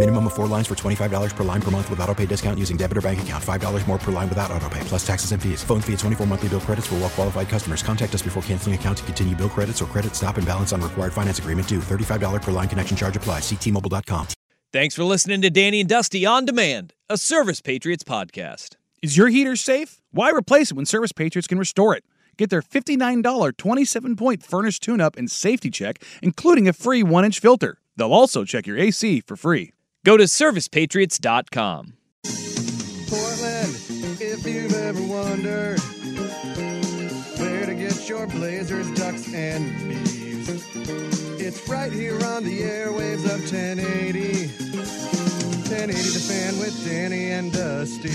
Minimum of four lines for $25 per line per month with auto pay discount using debit or bank account. $5 more per line without auto pay, plus taxes and fees. Phone fee at 24 monthly bill credits for well qualified customers. Contact us before canceling account to continue bill credits or credit stop and balance on required finance agreement due. $35 per line connection charge applies. Ctmobile.com. Thanks for listening to Danny and Dusty on Demand, a Service Patriots podcast. Is your heater safe? Why replace it when Service Patriots can restore it? Get their $59 27 point furnace tune up and safety check, including a free one inch filter. They'll also check your AC for free. Go to servicepatriots.com. Portland, if you've ever wondered where to get your blazers, ducks, and bees, it's right here on the airwaves of 1080. 1080 The Fan with Danny and Dusty.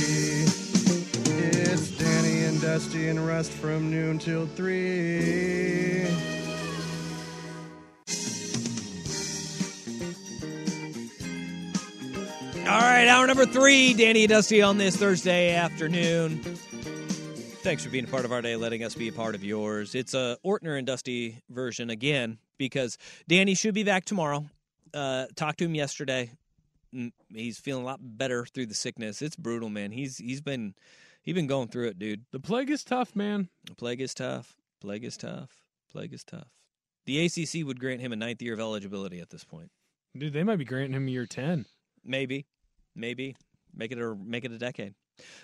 It's Danny and Dusty and Rust from noon till 3. All right, hour number three, Danny and Dusty on this Thursday afternoon. Thanks for being a part of our day, letting us be a part of yours. It's a Ortner and Dusty version again because Danny should be back tomorrow. Uh, talked to him yesterday. He's feeling a lot better through the sickness. It's brutal, man. He's he's been he's been going through it, dude. The plague is tough, man. The plague is tough. Plague is tough. Plague is tough. The ACC would grant him a ninth year of eligibility at this point. Dude, they might be granting him year 10. Maybe, maybe make it a make it a decade.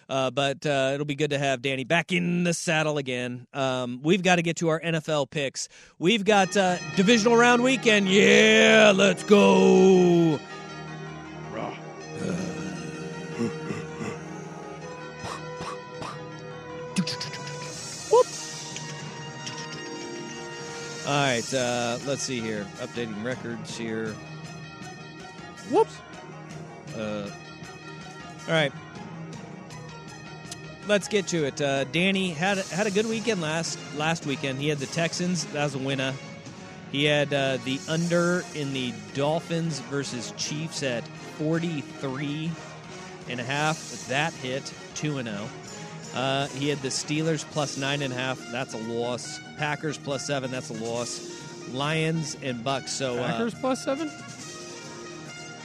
Uh, but uh, it'll be good to have Danny back in the saddle again. Um, we've got to get to our NFL picks. We've got uh, divisional round weekend. Yeah, let's go. All right, uh, let's see here. Updating records here. Whoops. Uh, all right. Let's get to it. Uh, Danny had had a good weekend last last weekend. He had the Texans. That was a winner. He had uh, the under in the Dolphins versus Chiefs at 43 and a half. That hit 2 and 0. Uh, he had the Steelers plus nine and a half. That's a loss. Packers plus seven. That's a loss. Lions and Bucks. So uh, Packers plus seven?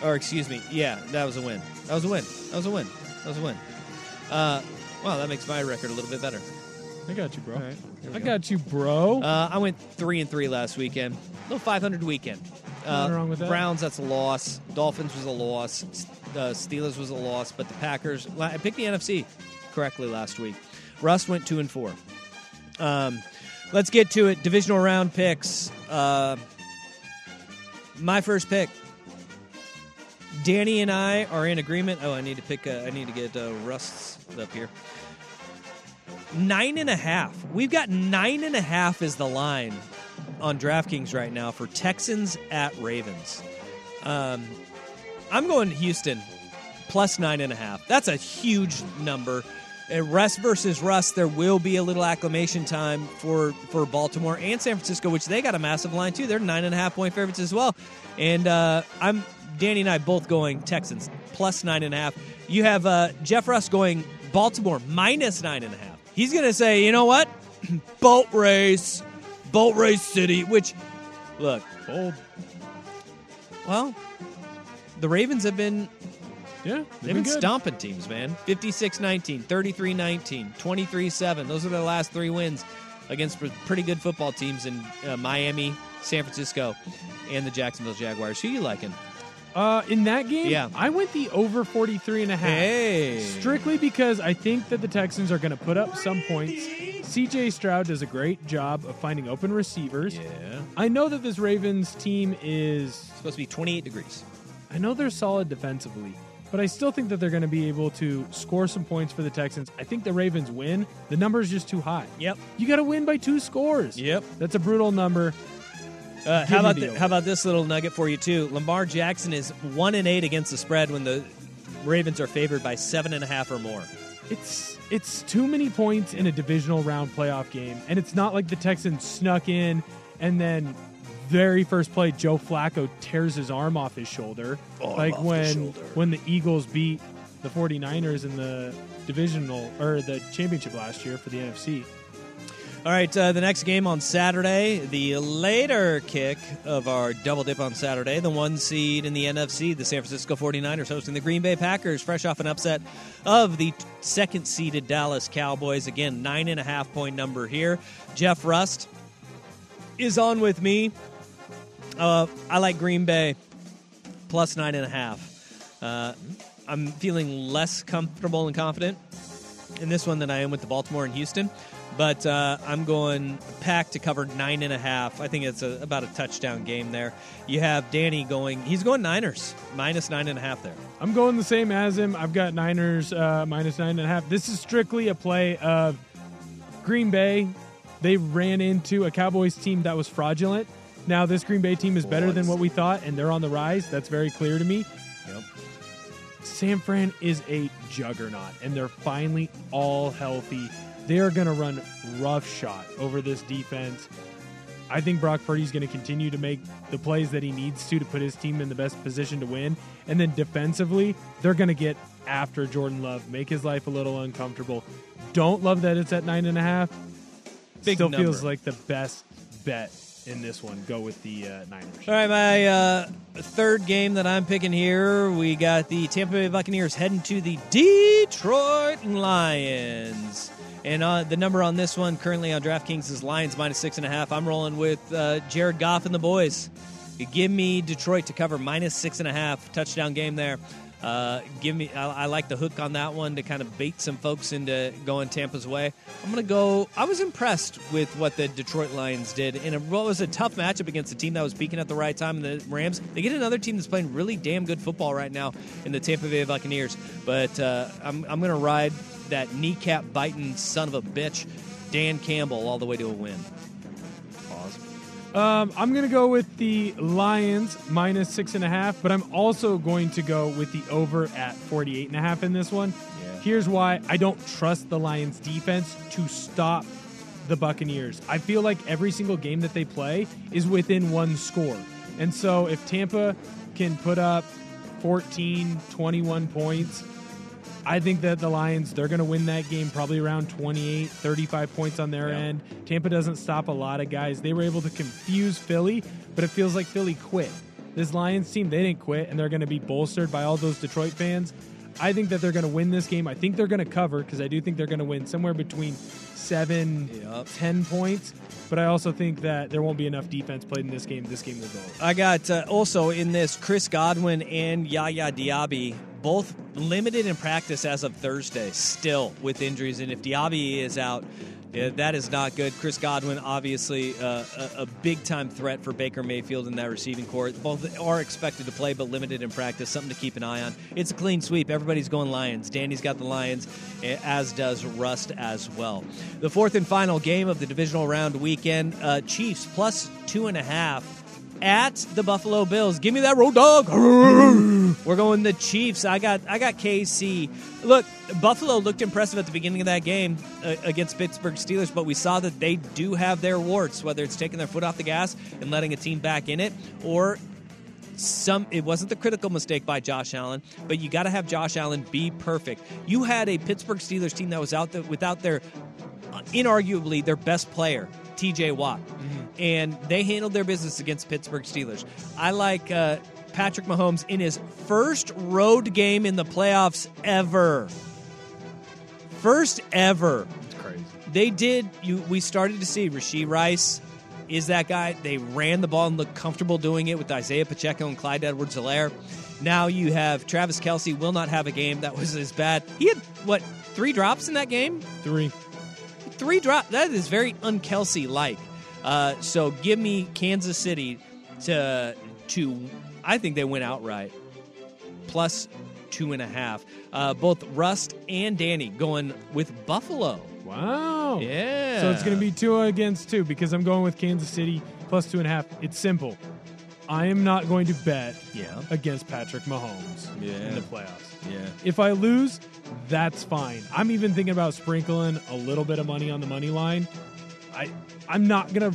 Or excuse me, yeah, that was a win. That was a win. That was a win. That was a win. Uh, well, that makes my record a little bit better. I got you, bro. All right, here we I go. got you, bro. Uh, I went three and three last weekend. little 500 weekend. Uh, Nothing wrong with that. Browns, that's a loss. Dolphins was a loss. S- Uh, Steelers was a loss, but the Packers. la- I picked the NFC correctly last week. Rust went two and four. Um, let's get to it. Divisional round picks. Uh, my first pick. Danny and I are in agreement. Oh, I need to pick. I need to get uh, Rust's up here. Nine and a half. We've got nine and a half is the line on DraftKings right now for Texans at Ravens. Um, I'm going Houston plus nine and a half. That's a huge number. Uh, Russ versus Rust, there will be a little acclimation time for for Baltimore and San Francisco, which they got a massive line too. They're nine and a half point favorites as well. And uh, I'm Danny and I both going Texans plus nine and a half. You have uh, Jeff Rust going Baltimore minus nine and a half. He's going to say, you know what, boat race, boat race city. Which, look, Bold. well, the Ravens have been Yeah, They've been stomping teams, man. 56 19, 33 19, 23 7. Those are their last three wins against pretty good football teams in uh, Miami, San Francisco, and the Jacksonville Jaguars. Who you liking? Uh, in that game, Yeah. I went the over 43 and a half. Hey. Strictly because I think that the Texans are going to put up some points. CJ Stroud does a great job of finding open receivers. Yeah. I know that this Ravens team is Supposed to be 28 degrees. I know they're solid defensively, but I still think that they're going to be able to score some points for the Texans. I think the Ravens win. The number is just too high. Yep. You got to win by two scores. Yep. That's a brutal number. Uh, how about the the, how about this little nugget for you too? Lamar Jackson is one and eight against the spread when the Ravens are favored by seven and a half or more. It's it's too many points in a divisional round playoff game, and it's not like the Texans snuck in and then very first play Joe Flacco tears his arm off his shoulder, Arm like off the when shoulder. when the Eagles beat the 49ers in the divisional or the championship last year for the NFC. All right, uh, the next game on Saturday, the later kick of our double dip on Saturday, the one seed in the NFC, the San Francisco 49ers hosting the Green Bay Packers, fresh off an upset of the second seeded Dallas Cowboys. Again, nine and a half point number here. Jeff Rust is on with me. Uh, I like Green Bay plus nine and a half. Uh, I'm feeling less comfortable and confident in this one than I am with the Baltimore and Houston. But uh, I'm going pack to cover nine and a half. I think it's a, about a touchdown game there. You have Danny going. He's going Niners minus nine and a half there. I'm going the same as him. I've got Niners uh, minus nine and a half. This is strictly a play of Green Bay. They ran into a Cowboys team that was fraudulent. Now this Green Bay team is better than what we thought, and they're on the rise. That's very clear to me. Yep. San Fran is a juggernaut, and they're finally all healthy. They are going to run roughshod over this defense. I think Brock Purdy's going to continue to make the plays that he needs to to put his team in the best position to win. And then defensively, they're going to get after Jordan Love, make his life a little uncomfortable. Don't love that it's at nine and a half. Big Still number. feels like the best bet in this one. Go with the uh, Niners. All right, my uh, third game that I'm picking here, we got the Tampa Bay Buccaneers heading to the Detroit Lions. And uh, the number on this one currently on DraftKings is Lions minus six and a half. I'm rolling with uh, Jared Goff and the boys. Give me Detroit to cover minus six and a half. Touchdown game there. Uh, give me. I, I like the hook on that one to kind of bait some folks into going Tampa's way. I'm to go. I was impressed with what the Detroit Lions did in a, what was a tough matchup against a team that was peaking at the right time. The Rams. They get another team that's playing really damn good football right now in the Tampa Bay Buccaneers. But uh, I'm, I'm to ride that kneecap biting son of a bitch, Dan Campbell, all the way to a win. Um, I'm going to go with the Lions minus six and a half, but I'm also going to go with the over at 48 and a half in this one. Here's why I don't trust the Lions defense to stop the Buccaneers. I feel like every single game that they play is within one score. And so if Tampa can put up 14, 21 points, I think that the Lions, they're going to win that game probably around 28, 35 points on their end. Tampa doesn't stop a lot of guys. They were able to confuse Philly, but it feels like Philly quit. This Lions team, they didn't quit, and they're going to be bolstered by all those Detroit fans. I think that they're going to win this game. I think they're going to cover because I do think they're going to win somewhere between seven, ten points. But I also think that there won't be enough defense played in this game. This game will go. I got uh, also in this Chris Godwin and Yaya Diaby, both limited in practice as of Thursday, still with injuries. And if Diaby is out, yeah, that is not good. Chris Godwin, obviously uh, a, a big time threat for Baker Mayfield in that receiving corps. Both are expected to play, but limited in practice. Something to keep an eye on. It's a clean sweep. Everybody's going Lions. Danny's got the Lions, as does Rust as well. The fourth and final game of the divisional round weekend uh, Chiefs plus two and a half at the Buffalo Bills. Give me that road dog. We're going the Chiefs. I got I got KC. Look, Buffalo looked impressive at the beginning of that game uh, against Pittsburgh Steelers, but we saw that they do have their warts, whether it's taking their foot off the gas and letting a team back in it or some it wasn't the critical mistake by Josh Allen, but you got to have Josh Allen be perfect. You had a Pittsburgh Steelers team that was out there without their uh, inarguably their best player, TJ Watt. And they handled their business against Pittsburgh Steelers. I like uh, Patrick Mahomes in his first road game in the playoffs ever. First ever. It's crazy. They did. You. We started to see Rashee Rice is that guy. They ran the ball and looked comfortable doing it with Isaiah Pacheco and Clyde Edwards-Helaire. Now you have Travis Kelce will not have a game that was as bad. He had what three drops in that game? Three. Three drop. That is very unkelsey like. Uh, so give me Kansas City to to. I think they win outright. plus two and a half. Uh, both Rust and Danny going with Buffalo. Wow. Yeah. So it's going to be two against two because I'm going with Kansas City plus two and a half. It's simple. I am not going to bet Yeah. against Patrick Mahomes Yeah. in the playoffs. Yeah. If I lose, that's fine. I'm even thinking about sprinkling a little bit of money on the money line. I I'm not gonna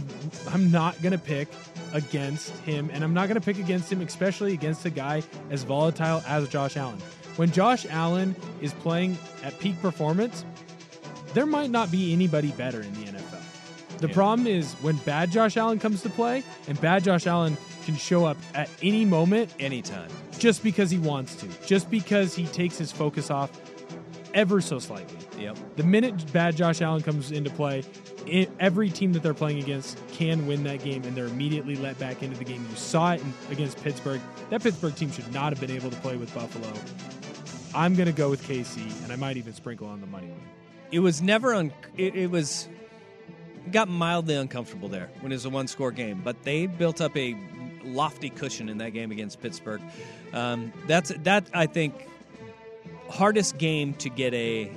I'm not gonna pick against him, and I'm not gonna pick against him, especially against a guy as volatile as Josh Allen. When Josh Allen is playing at peak performance, there might not be anybody better in the NFL. The Yeah. problem is when bad Josh Allen comes to play, and bad Josh Allen can show up at any moment Anytime. just because he wants to, just because he takes his focus off ever so slightly. Yep. The minute bad Josh Allen comes into play, i every team that they're playing against can win that game, and they're immediately let back into the game. You saw it in, against Pittsburgh. That Pittsburgh team should not have been able to play with Buffalo. I'm going to go with KC, and I might even sprinkle on the money line. It was never un. It, it was got mildly uncomfortable there when it was a one score game, but they built up a lofty cushion in that game against Pittsburgh. Um, that's that I think hardest game to get a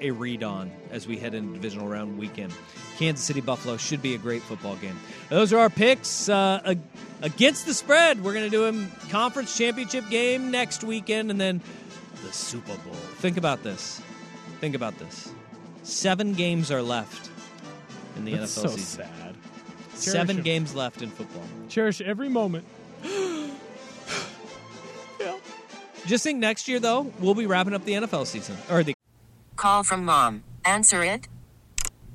a read on as we head into divisional round weekend. Kansas City Buffalo should be a great football game. Those are our picks uh, against the spread. We're going to do a conference championship game next weekend, and then the Super Bowl. Think about this. Think about this. Seven games are left in the That's NFL so season. sad. Seven Cherish it. games left in football. Cherish every moment. yeah. Just think next year, though, we'll be wrapping up the NFL season. Or the Call from mom. Answer it.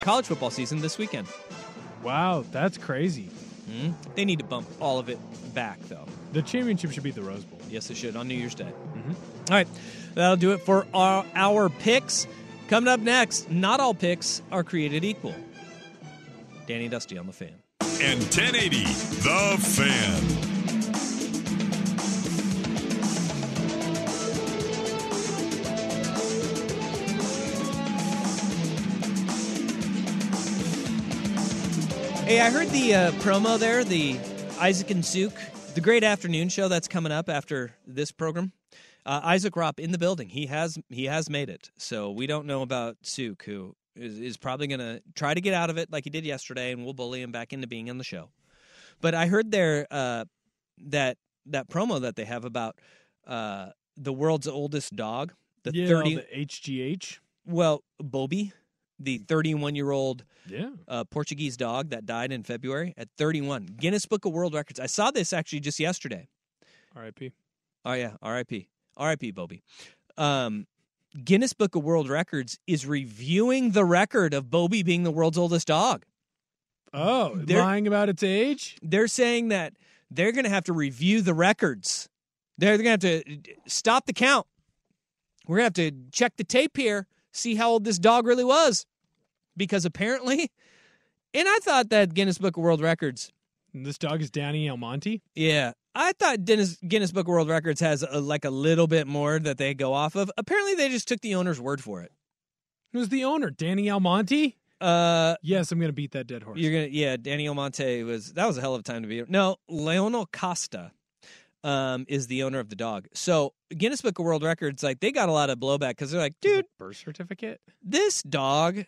College football season this weekend. Wow, that's crazy. Hmm? They need to bump all of it back, though. The championship should be the Rose Bowl. Yes, it should on New Year's Day. All right, that'll do it for our, our picks. Coming up next, not all picks are created equal. Danny Dusty on the fan. and 1080 The Fan. Hey, I heard the uh, promo there, the Isaac and Zook, the great afternoon show that's coming up after this program. Uh, Isaac Ropp in the building. He has he has made it. So we don't know about Zook, who is, is probably going to try to get out of it like he did yesterday, and we'll bully him back into being on the show. But I heard there uh, that that promo that they have about uh, the world's oldest dog, the yeah, thirty. the HGH. Well, Bobby, the 31 year old Yeah. uh, Portuguese dog that died in February at 31. Guinness Book of World Records. I saw this actually just yesterday. R.I.P. Oh, yeah. RIP. RIP, Bobby. Um, Guinness Book of World Records is reviewing the record of Bobby being the world's oldest dog. Oh, They're- lying about its age? They're saying that they're going to have to review the records. They're going to have to stop the count. We're going to have to check the tape here, see how old this dog really was. Because apparently, and I thought that Guinness Book of World Records this dog is Danny Almonte. Yeah, I thought Guinness, Guinness Book of World Records has a, like a little bit more that they go off of. Apparently, they just took the owner's word for it. Who's the owner? Danny Almonte? Uh, yes, I'm gonna beat that dead horse. You're gonna, yeah. Danny Almonte was that was a hell of a time to be. No, Leonel Costa um, is the owner of the dog. So Guinness Book of World Records, like they got a lot of blowback because they're like, dude, birth certificate. this dog,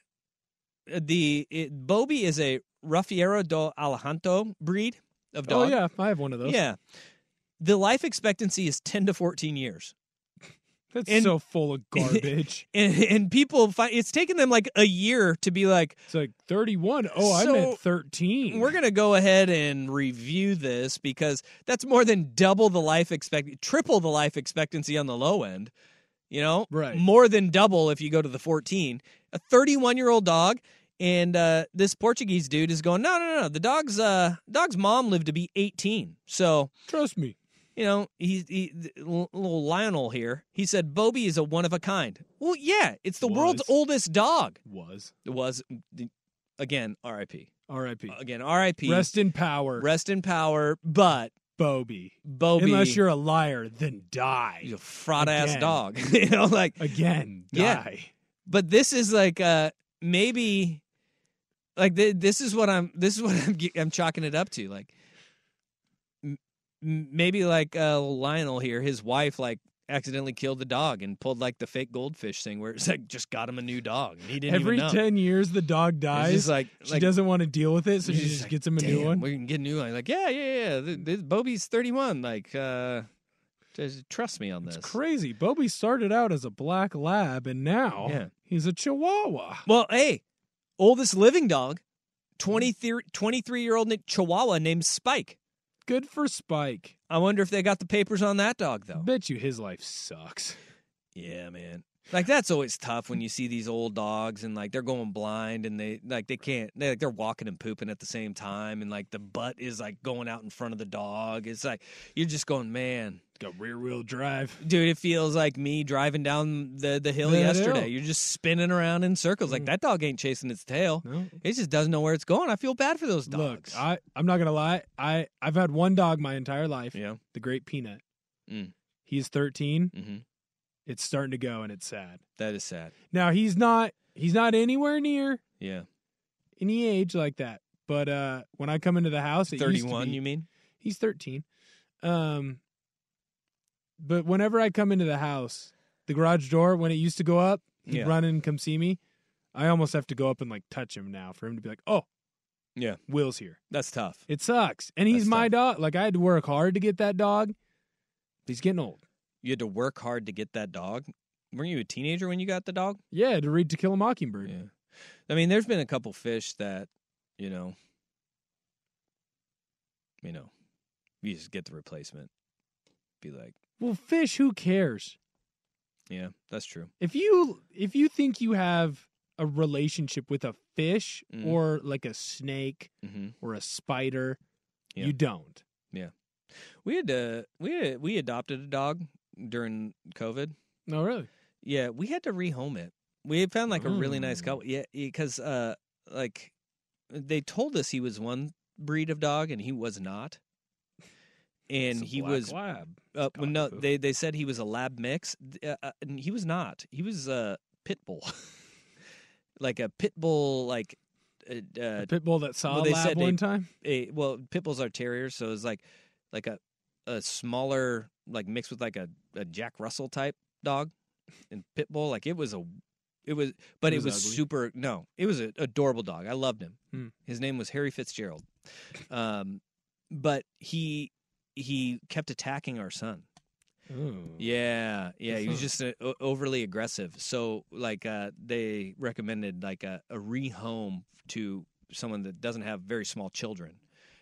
uh, the it, Bobby is a Rafeiro do Alentejo breed of dog. Oh yeah, I have one of those. yeah. The life expectancy is ten to fourteen years. That's And- so full of garbage. and, and people find it's taken them like a year to be like it's like 31 oh i So, meant 13 we're gonna go ahead and review this because that's more than double the life expect triple the life expectancy on the low end you know? Right. more than double if you go to the 14 a 31 year old dog and uh, this portuguese dude is going no no no the dog's uh dog's mom lived to be 18 so trust me you know, he, he little Lionel here. He said Bobby is a one of a kind. Well, yeah, it's the world's oldest dog. was It was again R.I.P. rip Again R.I.P. rest in power Rest in power, but bobby Bobby, unless you're a liar then die You fraud ass dog. you know, like again Yeah. but this is like uh maybe like th- this is what I'm this is what I'm I'm chalking it up to like maybe like uh Lionel here his wife like accidentally killed the dog and pulled like the fake goldfish thing where it's like just got him a new dog and he didn't every even know. 10 years the dog dies like, she like doesn't want to deal with it so she just like, gets him a new one We can get a new one. Like, yeah, yeah, yeah. Th- This Bobby's 31. Like, uh, just trust me on this. it's crazy bobby started out as a black lab and now Yeah. he's a chihuahua Well, hey, oldest living dog, 23 23 year old Chihuahua named Spike. Good for spike I wonder if they got the papers on that dog, though. bet you his life sucks Yeah, man. Like that's always tough when you see these old dogs and like they're going blind and they like they can't they like they're walking and pooping at the same time and like the butt is like going out in front of the dog. It's like you're just going, man, got rear wheel drive dude. It feels like me driving down the the hill The yesterday. hill. You're just spinning around in circles. Like that dog ain't chasing its tail. no It just doesn't know where it's going. I feel bad for those Look, dogs. I I'm not gonna lie. I I've had one dog my entire life. yeah. The Great Peanut. Mm. He's 13. hmm It's starting to go, and it's sad. That is sad. Now he's not he's not anywhere near Yeah. any age like that. But uh when I come into the house, it used to Thirty-one. be- You mean? he's 13. Um, but whenever I come into the house, the garage door when it used to go up, he'd Yeah. run in and come see me. I almost have to go up and like touch him now for him to be like, "Oh, Yeah. Will's here." That's tough. It sucks. And he's That's my dog. Like I had to work hard to get that dog. He's getting old. You had to work hard to get that dog. Weren't you a teenager when you got the dog? Yeah, to read To Kill a Mockingbird. Yeah. I mean, there's been a couple fish that, you know, you know, you just get the replacement. Be like, Well, fish, who cares? yeah, that's true. If you if you think you have a relationship with a fish Mhm. or like a snake hmm or a spider, Yeah. you don't. Yeah, we had uh, we had, we adopted a dog during COVID. No, really. Yeah, we had to rehome it. We found like a really nice Mm. couple. Yeah, because uh, like they told us he was one breed of dog and he was not. And he was lab. Uh, well, no, they they said he was a lab mix, uh, uh, and he was not. He was a pit bull, like a pit bull, like uh, uh, A pit bull that saw well, a they lab said they- one time. a well, pit bulls are terriers, so it's like like a a smaller, like mixed with like a, a Jack Russell type dog, and pit bull. Like it was a, it was, but It it was was, super. No, it was an adorable dog. I loved him. Hmm. His name was Harry Fitzgerald, um, but he he kept attacking our son. Ooh. Yeah, yeah, he was just uh, overly aggressive. So, like, uh, they recommended like a, a rehome to someone that doesn't have very small children.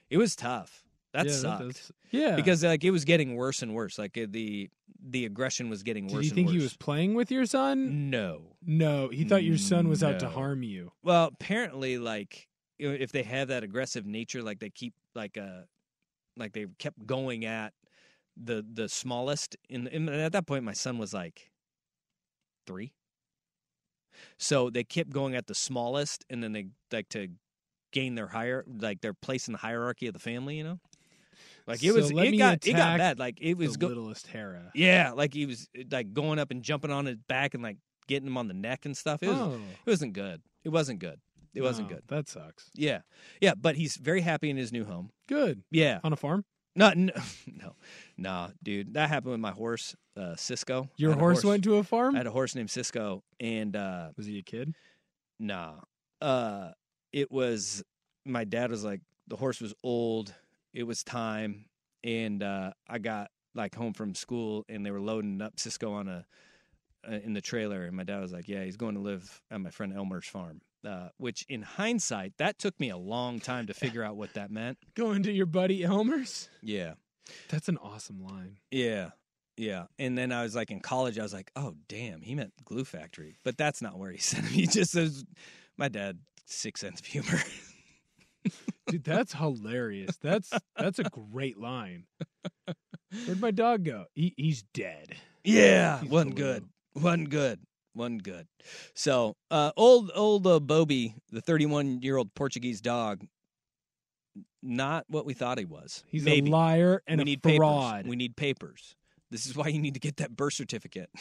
It was tough. That Yeah, sucked. does- yeah. because like it was getting worse and worse. Like the the aggression was getting worse. Did you think and he was playing with your son? No. No, he thought your son was out to harm you. Well, apparently, like if they have that aggressive nature, like they keep like uh like they kept going at the the smallest. And, and at that point, my son was like three. So they kept going at the smallest, and then they like to gain their higher like their place in the hierarchy of the family. You know. Like it was, So let it got, it got bad. Like it was the go- littlest Hera. Yeah, like he was like going up and jumping on his back and like getting him on the neck and stuff. It was, Oh. it wasn't good. It wasn't good. It wasn't No, good. That sucks. Yeah, yeah, but he's very happy in his new home. Good. Yeah, On a farm? no, no, no, nah, dude. That happened with my horse, uh, Cisco. Your a horse, went to a farm? I had a horse named Cisco, and uh, Was he a kid? Nah. Uh it was my dad was like the horse was old. It was time and uh I got like home from school and they were loading up Cisco on a uh, in the trailer and my dad was like, "Yeah, he's going to live at my friend Elmer's farm." Uh which in hindsight, that took me a long time to figure out what that meant. Going to your buddy Elmer's? Yeah. That's an awesome line. Yeah. Yeah. And then I was like in college, I was like, oh, damn, he meant glue factory. But that's not where he sent him. He just says, my dad, six sense of humor. Dude, that's hilarious. That's that's a great line. Where'd my dog go? He, he's dead. Yeah, He's wasn't good. wasn't good. wasn't good. So, uh, old old uh, Bobby, the 31 year old Portuguese dog, not what we thought he was. He's Maybe. a liar and we a need fraud. Papers. We need papers. This is why you need to get that birth certificate.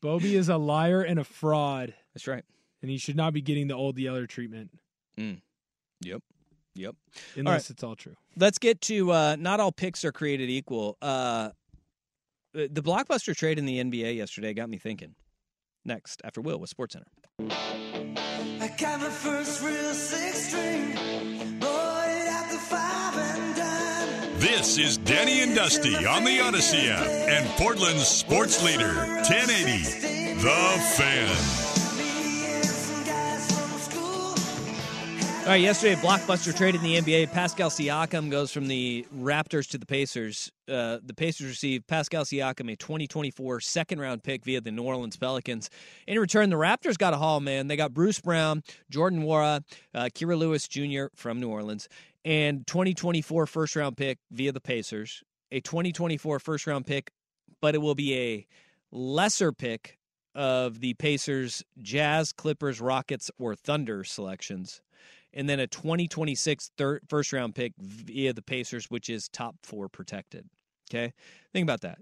Bobby is a liar and a fraud. That's right. And he should not be getting the old Yeller treatment Mm. Yep. Yep. unless it's all true. Let's get to uh, not all picks are created equal. Uh, the the blockbuster trade in the NBA yesterday got me thinking. Next, after Will with SportsCenter. I got my first real six string, bought it at the five and dime. This is Danny and Dusty on the Odyssey app and Portland's sports leader, 1080, The Fan. All right, yesterday, blockbuster trade in the NBA. Pascal Siakam goes from the Raptors to the Pacers. Uh, the Pacers receive Pascal Siakam, a 2024 second round pick via the New Orleans Pelicans. In return, the Raptors got a haul, man. They got Bruce Brown, Jordan Nwora, uh, Kira Lewis Jr. from New Orleans, and 2024 first round pick via the Pacers. A 2024 first round pick, but it will be a lesser pick of the Pacers, Jazz, Clippers, Rockets, or Thunder selections and then a 2026 third, first round pick via the Pacers, which is top four protected. Okay. Think about that.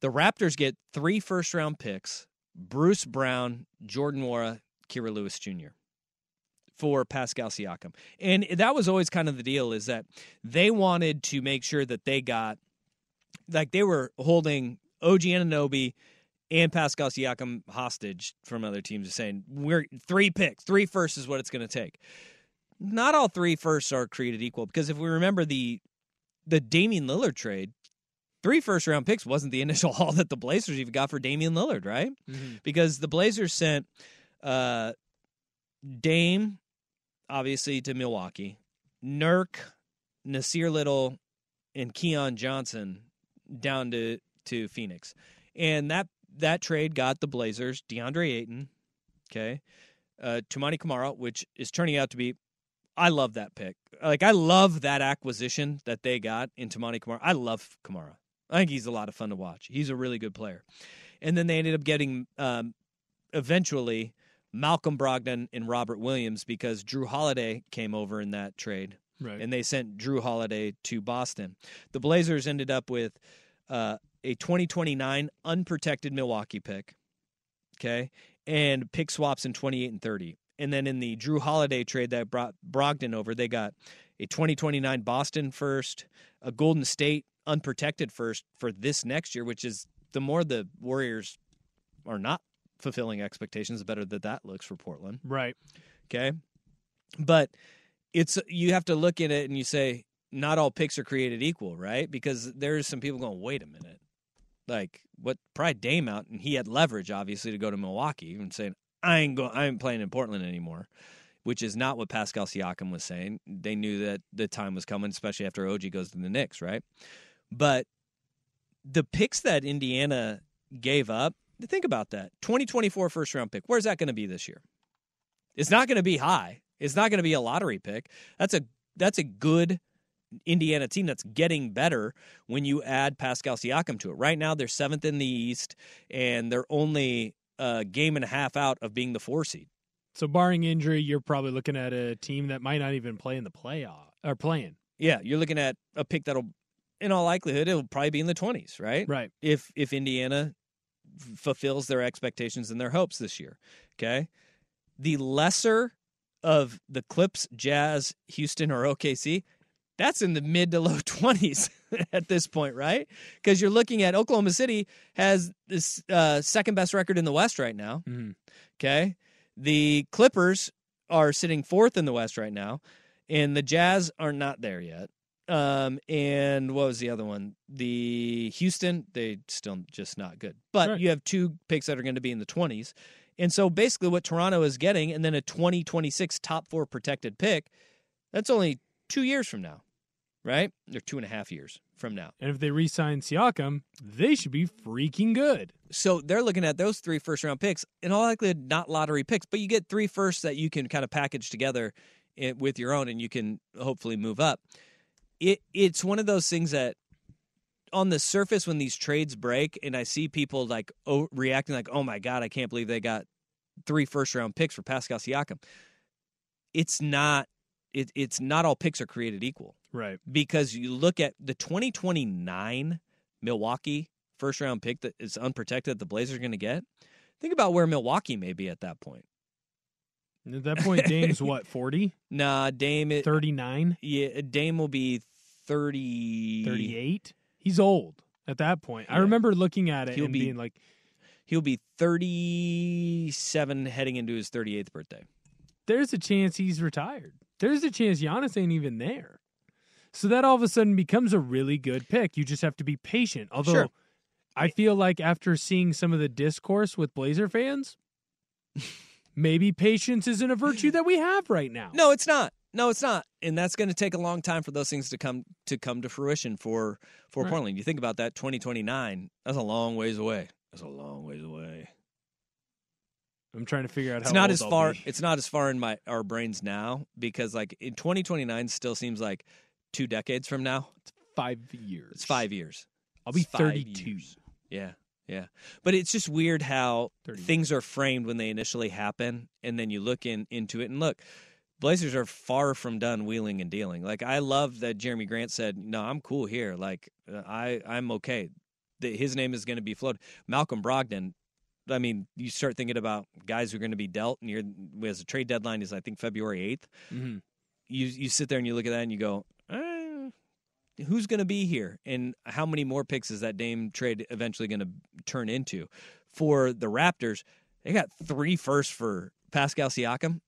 The Raptors get three first round picks Bruce Brown, Jordan Nwora, Kira Lewis Jr. for Pascal Siakam. And that was always kind of the deal is that they wanted to make sure that they got, like, they were holding OG Anunoby and Pascal Siakam hostage from other teams, saying we're three picks, three firsts is what it's going to take. Not all three firsts are created equal because if we remember the the Damian Lillard trade, three first round picks wasn't the initial haul that the Blazers even got for Damian Lillard, right? Mm-hmm. Because the Blazers sent uh, Dame, obviously, to Milwaukee, Nurk, Nassir Little, and Keon Johnson down to to Phoenix, and that that trade got the Blazers DeAndre Ayton, okay, uh, Toumani Camara, which is turning out to be. I love that pick. Like I love that acquisition that they got in Toumani Camara. I love Camara. I think he's a lot of fun to watch. He's a really good player. And then they ended up getting um, eventually Malcolm Brogdon and Robert Williams because Jrue Holiday came over in that trade. Right. And they sent Jrue Holiday to Boston. The Blazers ended up with uh, a 2029 unprotected Milwaukee pick. Okay. And pick swaps in 28 and 30. And then in the Jrue Holiday trade that brought Brogdon over, they got a 2029 Boston first, a Golden State unprotected first for this next year, which is the more the Warriors are not fulfilling expectations, the better that that looks for Portland. Right. Okay. But it's you have to look at it and you say not all picks are created equal, right? Because there's some people going, wait a minute, like what? Pride Dame out, and he had leverage obviously to go to Milwaukee and saying I ain't going, I ain't playing in Portland anymore. which is not what Pascal Siakam was saying. They knew that the time was coming, especially after OG goes to the Knicks, right? But the picks that Indiana gave up, think about that. 2024 first round pick. Where's that going to be this year? It's not going to be high. It's not going to be a lottery pick. That's a that's a good Indiana team that's getting better when you add Pascal Siakam to it. Right now they're 7th in the East and they're only a game and a half out of being the 4 seed. So barring injury, you're probably looking at a team that might not even play in the playoff or playing. Yeah, you're looking at a pick that'll in all likelihood it'll probably be in the 20s, right? Right. If if Indiana fulfills their expectations and their hopes this year. Okay? The lesser of the Clips, Jazz, Houston or OKC, that's in the mid to low 20s at this point, right? Because you're looking at Oklahoma City has this uh, second best record in the West right now. Mm-hmm. Okay. The Clippers are sitting fourth in the West right now, and the Jazz are not there yet. Um, and what was the other one? The Houston, they still just not good. But Right. you have two picks that are going to be in the 20s. And so basically what Toronto is getting, and then a 2026 top four protected pick, that's only two years from now, right? Or two and a half years from now. And if they re-sign Siakam, they should be freaking good. So they're looking at those three first round picks, and all likelihood, not lottery picks, but you get three firsts that you can kind of package together with your own, and you can hopefully move up. It it's one of those things that on the surface when these trades break, and I see people like oh, reacting like, "Oh my god, I can't believe they got three first round picks for Pascal Siakam." It's not. It, it's not all picks are created equal Right. because you look at the 2029 Milwaukee first round pick that is unprotected that the Blazers are going to get. Think about where Milwaukee may be at that point. At that point, Dame's what, 40? Nah, Dame it, 39? Yeah, Dame will be 30 38? He's old at that point. I remember looking at it He'll and be- being like, He'll be 37 heading into his 38th birthday. there's a chance he's retired. There's a chance Giannis ain't even there. So that all of a sudden becomes a really good pick. You just have to be patient. Although Sure. I feel like after seeing some of the discourse with Blazer fans, maybe patience isn't a virtue that we have right now. No, it's not. No, it's not. And that's going to take a long time for those things to come to come to fruition for for Right. Portland. You think about that 2029, that's a long ways away. That's a long ways away. I'm trying to figure out how it's not as I'll far be. it's not as far in my our brains now because like in 2029 still seems like two decades from now It's Five years. it's five years I'll be It's 32. years. yeah yeah but it's just weird how 31. things are framed when they initially happen and then you look in into it and look blazers are far from done wheeling and dealing like i love that jerami grant said no i'm cool here like uh, i i'm okay his name is going to be floated malcolm brogdon I mean, you start thinking about guys who are going to be dealt, and you're as a trade deadline is I think February eighth. Mhm. You you sit there and you look at that and you go, who's going to be here, and how many more picks is that Dame trade eventually going to turn into? For the Raptors, they got three firsts for Pascal Siakam.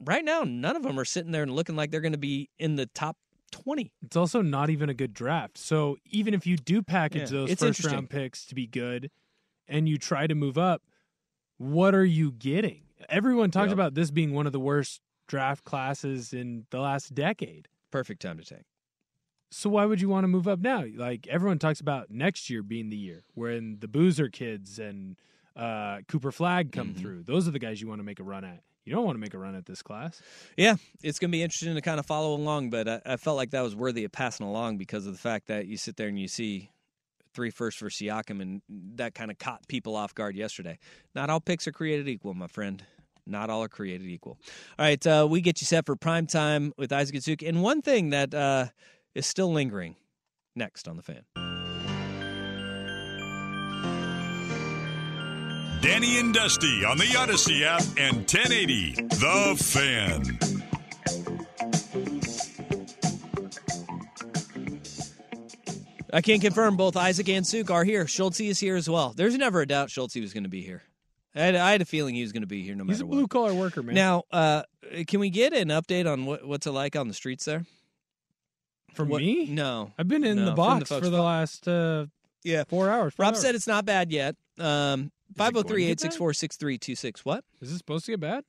Right now, none of them are sitting there and looking like they're going to be in the top twenty. It's also not even a good draft. So even if you do package Yeah, those first round picks to be good and you try to move up, what are you getting? Everyone talks Yep. about this being one of the worst draft classes in the last decade. Perfect time to tank. So why would you want to move up now? Like everyone talks about next year being the year when the Boozer kids and uh, Cooper Flagg come Mm-hmm. through. Those are the guys you want to make a run at. You don't want to make a run at this class. Yeah, it's going to be interesting to kind of follow along, but I, I felt like that was worthy of passing along because of the fact that you sit there and you see three firsts for Siakam, and that kind of caught people off guard yesterday. Not all picks are created equal, my friend. Not all are created equal. All right, uh, we get you set for prime time with Isaac Atsuk. And one thing that uh, is still lingering next on the fan. Danny and Dusty on the Odyssey app and 1080 The Fan. I can't confirm both Isaac and Suk are here. Schultze is here as well. There's never a doubt Schultze was going to be here. I had, I had a feeling he was going to be here no He's matter a blue collar worker, man. Now, uh, can we get an update on what, what's it like on the streets there? From What- me? No. I've been in No, the box folks- for the last uh, yeah four hours. five Rob hours. said it's not bad yet. Um, Is it going to 503 get 864 6326. What? Is this supposed to get bad?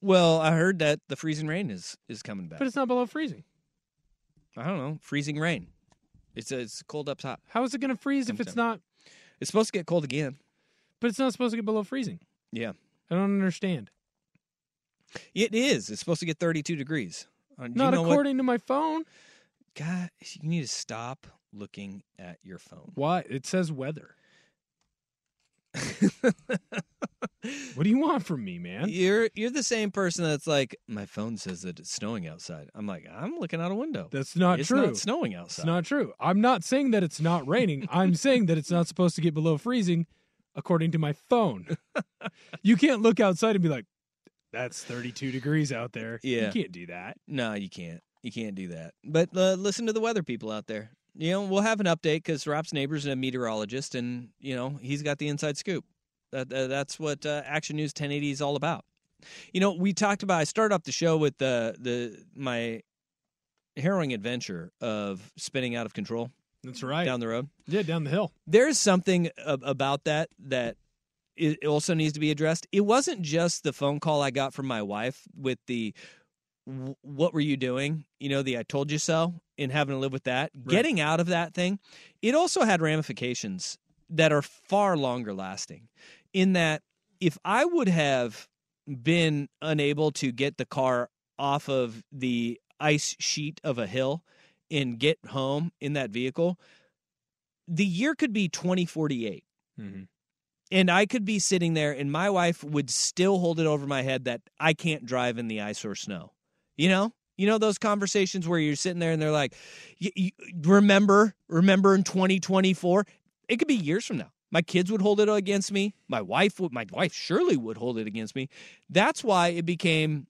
Well, I heard that the freezing rain is is coming back. But it's not below freezing. I don't know. Freezing rain. It's it's cold up top. How is it going to freeze if it's not? It's supposed to get cold again. But it's not supposed to get below freezing. Yeah. I don't understand. It is. It's supposed to get 32 degrees. Uh, Not know what- according to my phone. God, you need to stop looking at your phone. Why? It says weather. what do you want from me, man? You're you're the same person that's like, my phone says that it's snowing outside. I'm like, I'm looking out a window. That's not it's true. Not snowing outside. It's not true. I'm not saying that it's not raining. I'm saying that it's not supposed to get below freezing according to my phone. you can't look outside and be like, that's 32 degrees out there. Yeah. You can't do that. No, you can't. You can't do that. But uh, listen to the weather people out there. You know, we'll have an update because Rob's neighbor's a meteorologist, and you know he's got the inside scoop. That, uh, that's what uh, Action News 1080 is all about. You know, we talked about. I started off the show with the the my harrowing adventure of spinning out of control. That's right. Down the road. Yeah, down the hill. There's something a- about that that it also needs to be addressed. It wasn't just the phone call I got from my wife with the "What were you doing?" You know, the "I told you so," and having to live with that. Getting out of that thing, it also had ramifications that are far longer lasting. In that, if I would have been unable to get the car off of the ice sheet of a hill and get home in that vehicle, the year could be 2048. And I could be sitting there and my wife would still hold it over my head that I can't drive in the ice or snow. You know? You know those conversations where you're sitting there and they're like, "Y- y- remember, remember in 2024? It could be years from now. My kids would hold it against me. My wife would, my wife surely would hold it against me. That's why it became,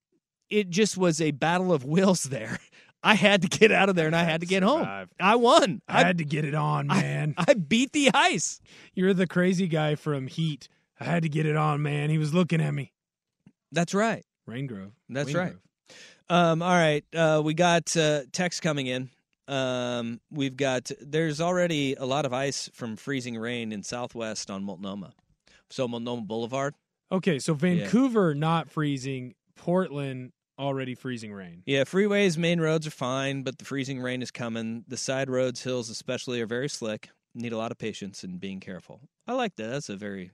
it just was a battle of wills there. I had to get out of there and I had to get home. I won. I had to get it on, man. I beat the ice. You're the crazy guy from Heat. I had to get it on, man. He was looking at me. That's right. Waingro. That's right. Um, all right. Uh, we got uh, text coming in. Um, we've got, there's already a lot of ice from freezing rain in Southwest on Multnomah. So, Multnomah Boulevard. Okay, so Vancouver not freezing, Portland already freezing rain. Yeah, freeways, main roads are fine, but the freezing rain is coming. The side roads, hills especially, are very slick. Need a lot of patience and being careful. I like that. That's a very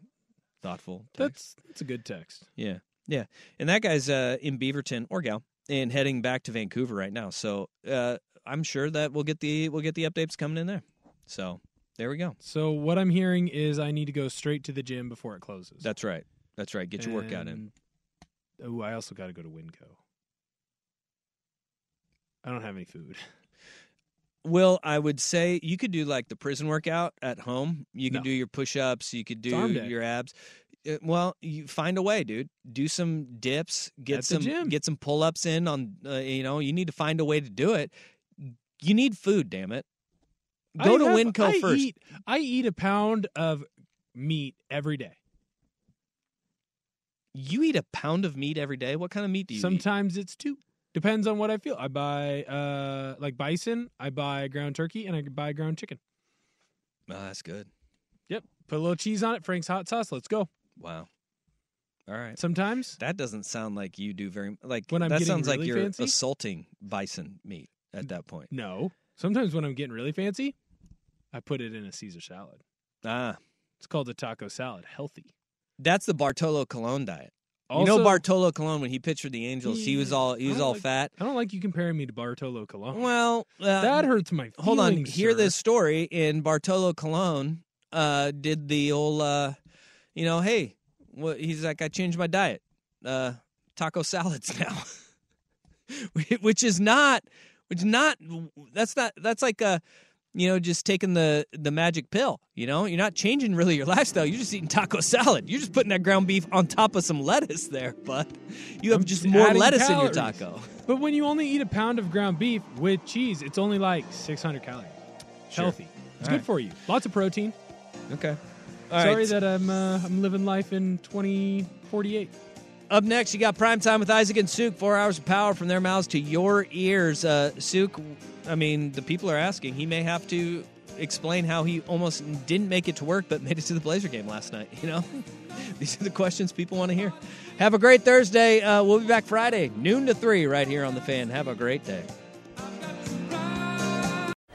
thoughtful text. That's that's a good text. Yeah, yeah. And that guy's uh, in Beaverton or gal and heading back to Vancouver right now. So uh, I'm sure that we'll get the we'll get the updates coming in there. So there we go. So what I'm hearing is I need to go straight to the gym before it closes. That's right. That's right. Get your workout in. Oh, I also got to go to Winco. I don't have any food. Well, I would say you could do like the prison workout at home. You could No. do your push-ups. You could do your abs. Uh, Well, you find a way, dude. Do some dips. Get At some get some pull-ups in on. Uh, you know, you need to find a way to do it. You need food, damn it. Go I to have- Winco I first. Eat, I eat a pound of meat every day. You eat a pound of meat every day. What kind of meat do you eat? Sometimes it's two. Depends on what I feel. I buy uh like bison, I buy ground turkey, and I buy ground chicken. Oh, that's good. Yep. Put a little cheese on it. Frank's hot sauce. Let's go. Wow. All right. Sometimes That doesn't sound like you do very like. When I'm that sounds like you're fancy? assaulting bison meat at that point. no. Sometimes when I'm getting really fancy, I put it in a Caesar salad. Ah, It's called a taco salad. Healthy. that's the Bartolo Colon diet. You know Bartolo Colon when he pitched for the Angels, he was all he was all like- fat. I don't like you comparing me to Bartolo Colon. Well, uh, that hurts my feelings. Hold on, hear this story. In Bartolo Colon, uh, did the old, uh, you know, hey, what? He's like, I changed my diet, uh, taco salads now, which is not, which not, that's not, that's like a, you know, just taking the the magic pill. You know, you're not changing really your lifestyle. You're just eating taco salad. You're just putting that ground beef on top of some lettuce there, but you have just more lettuce in your taco. But when you only eat a pound of ground beef with cheese, it's only like 600 calories. Sure. Healthy. It's All good right. for you. Lots of protein. Okay. All Sorry right. that I'm uh, I'm living life in 2048. Up next, you got Prime Time with Isaac and Suk. Four hours of power from their mouths to your ears. Uh, Suk, I mean, the people are asking. He may have to explain how he almost didn't make it to work but made it to the Blazer game last night. You know, these are the questions people want to hear. Have a great Thursday. Uh, we'll be back Friday, noon to three, right here on the Fan. Have a great day.